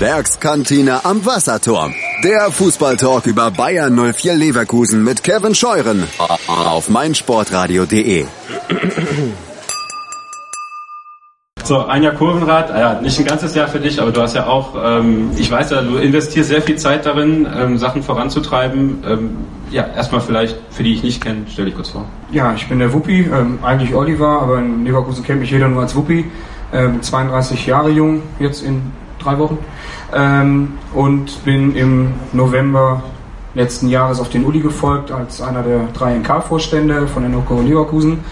Werkskantine am Wasserturm. Der Fußballtalk über Bayern 04 Leverkusen mit Kevin Scheuren auf meinsportradio.de. So, ein Jahr Kurvenrad, ja, nicht ein ganzes Jahr für dich, aber du hast ja auch, ähm, ich weiß ja, du investierst sehr viel Zeit darin, ähm, Sachen voranzutreiben. Ähm, ja, erstmal vielleicht, für die ich nicht kenne, stell dich kurz vor. Ja, ich bin der Wuppi, ähm, eigentlich Oliver, aber in Leverkusen kennt mich jeder nur als Wuppi. Ähm, 32 Jahre jung, jetzt in drei Wochen. Ähm, und bin im November letzten Jahres auf den Uli gefolgt als einer der drei NK-Vorstände von der Noko Leverkusen.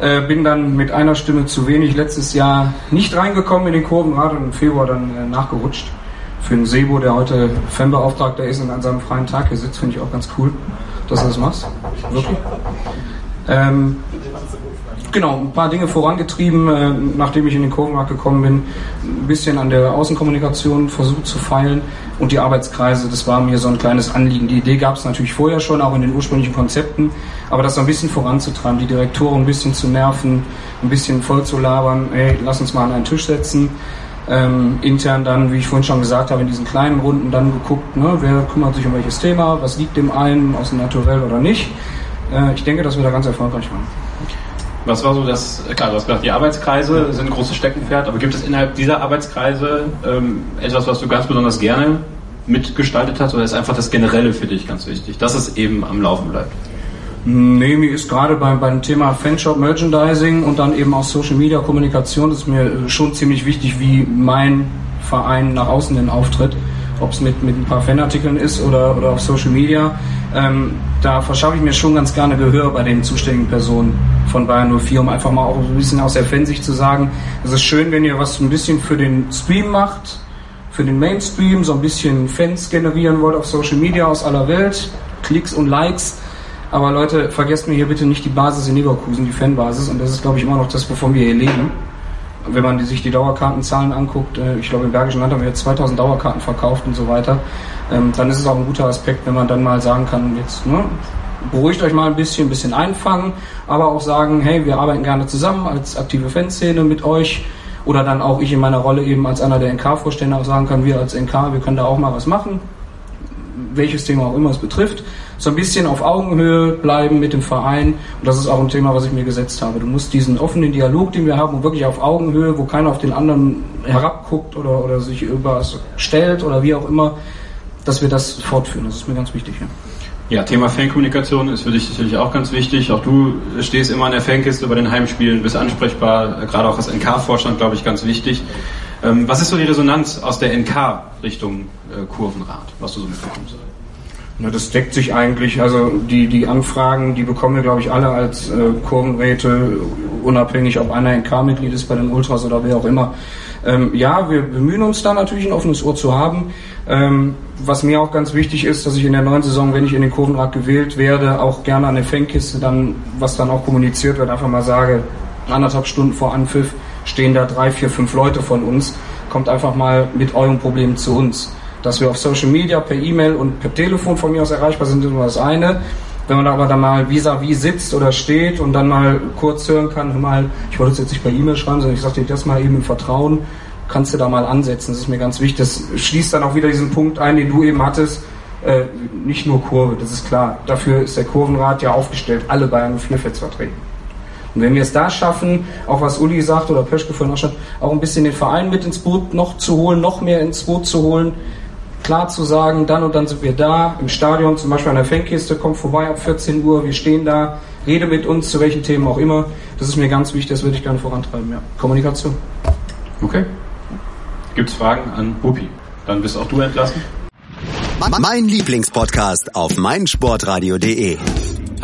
Äh, bin dann mit einer Stimme zu wenig letztes Jahr nicht reingekommen in den Kurvenrad und im Februar dann äh, nachgerutscht. Für einen Sebo, der heute Fanbeauftragter ist und an seinem freien Tag hier sitzt, finde ich auch ganz cool, dass du das machst. Wirklich. Ähm, genau, ein paar Dinge vorangetrieben, äh, nachdem ich in den Kurvenmarkt gekommen bin. Ein bisschen an der Außenkommunikation versucht zu feilen und die Arbeitskreise, das war mir so ein kleines Anliegen. Die Idee gab es natürlich vorher schon, auch in den ursprünglichen Konzepten, aber das so ein bisschen voranzutreiben, die Direktoren ein bisschen zu nerven, ein bisschen voll zu labern, hey, lass uns mal an einen Tisch setzen. Ähm, intern dann, wie ich vorhin schon gesagt habe, in diesen kleinen Runden dann geguckt, ne, wer kümmert sich um welches Thema, was liegt dem einen aus dem Naturell oder nicht. Äh, ich denke, dass wir da ganz erfolgreich waren. Was war so das, klar, du hast gesagt, die Arbeitskreise sind ein großes Steckenpferd, aber gibt es innerhalb dieser Arbeitskreise ähm, etwas, was du ganz besonders gerne mitgestaltet hast oder ist einfach das Generelle für dich ganz wichtig, dass es eben am Laufen bleibt? Nee, mir ist gerade beim, beim Thema Fanshop Merchandising und dann eben auch Social Media Kommunikation ist mir schon ziemlich wichtig, wie mein Verein nach außen hin auftritt. Ob es mit, mit ein paar Fanartikeln ist oder, oder auf Social Media. Ähm, da verschaffe ich mir schon ganz gerne Gehör bei den zuständigen Personen von Bayern 04, um einfach mal auch ein bisschen aus der Fansicht zu sagen, es ist schön, wenn ihr was ein bisschen für den Stream macht, für den Mainstream, so ein bisschen Fans generieren wollt auf Social Media aus aller Welt, Klicks und Likes. Aber Leute, vergesst mir hier bitte nicht die Basis in Leverkusen, die Fanbasis. Und das ist, glaube ich, immer noch das, wovon wir hier leben. Wenn man sich die Dauerkartenzahlen anguckt, äh, ich glaube, im Bergischen Land haben wir jetzt 2000 Dauerkarten verkauft und so weiter. Ähm, dann ist es auch ein guter Aspekt, wenn man dann mal sagen kann, jetzt ne, beruhigt euch mal ein bisschen, ein bisschen einfangen, aber auch sagen, hey, wir arbeiten gerne zusammen als aktive Fanszene mit euch. Oder dann auch ich in meiner Rolle eben als einer der NK-Vorstände auch sagen kann, wir als NK, wir können da auch mal was machen welches Thema auch immer es betrifft, so ein bisschen auf Augenhöhe bleiben mit dem Verein. Und das ist auch ein Thema, was ich mir gesetzt habe. Du musst diesen offenen Dialog, den wir haben, wirklich auf Augenhöhe, wo keiner auf den anderen herabguckt oder, oder sich überstellt oder wie auch immer, dass wir das fortführen. Das ist mir ganz wichtig. Ja. Ja, Thema Fankommunikation ist für dich sicherlich auch ganz wichtig. Auch du stehst immer an der Fankiste bei den Heimspielen, bist ansprechbar, gerade auch als NK-Vorstand, glaube ich, ganz wichtig. Ähm, was ist so die Resonanz aus der NK Richtung äh, Kurvenrad, was du so mitbekommst? Na, das deckt sich eigentlich. Also die, die Anfragen, die bekommen wir, glaube ich, alle als äh, Kurvenräte, unabhängig, ob einer NK-Mitglied ist bei den Ultras oder wer auch immer. Ähm, ja, wir bemühen uns da natürlich ein offenes Ohr zu haben. Ähm, was mir auch ganz wichtig ist, dass ich in der neuen Saison, wenn ich in den Kurvenrad gewählt werde, auch gerne an der Fankiste dann, was dann auch kommuniziert wird, einfach mal sage, anderthalb Stunden vor Anpfiff stehen da drei, vier, fünf Leute von uns. Kommt einfach mal mit euren Problemen zu uns. Dass wir auf Social Media, per E-Mail und per Telefon von mir aus erreichbar sind, ist immer das eine. Wenn man aber dann mal vis-à-vis -vis sitzt oder steht und dann mal kurz hören kann, mal, ich wollte es jetzt nicht per E-Mail schreiben, sondern ich sage dir das mal eben im Vertrauen, kannst du da mal ansetzen. Das ist mir ganz wichtig. Das schließt dann auch wieder diesen Punkt ein, den du eben hattest. Äh, nicht nur Kurve, das ist klar. Dafür ist der Kurvenrat ja aufgestellt, alle Bayern 4 Fets vertreten. Und wenn wir es da schaffen, auch was Uli sagt oder Pöschke vorhin auch schon, auch ein bisschen den Verein mit ins Boot noch zu holen, noch mehr ins Boot zu holen, klar zu sagen, dann und dann sind wir da, im Stadion, zum Beispiel an der Fankiste, kommt vorbei ab 14 Uhr, wir stehen da, rede mit uns, zu welchen Themen auch immer. Das ist mir ganz wichtig, das würde ich gerne vorantreiben, ja. Kommunikation. Okay. Gibt es Fragen an Bupi? Dann bist auch du entlassen. Mein Lieblingspodcast auf meinsportradio.de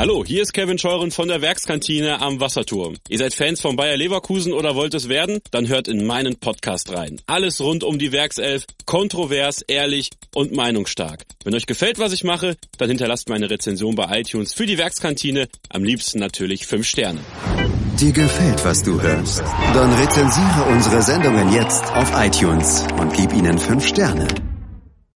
Hallo, hier ist Kevin Scheuren von der Werkskantine am Wasserturm. Ihr seid Fans von Bayer Leverkusen oder wollt es werden? Dann hört in meinen Podcast rein. Alles rund um die Werkself, kontrovers, ehrlich und meinungsstark. Wenn euch gefällt, was ich mache, dann hinterlasst meine Rezension bei iTunes für die Werkskantine. Am liebsten natürlich 5 Sterne. Dir gefällt, was du hörst? Dann rezensiere unsere Sendungen jetzt auf iTunes und gib ihnen 5 Sterne.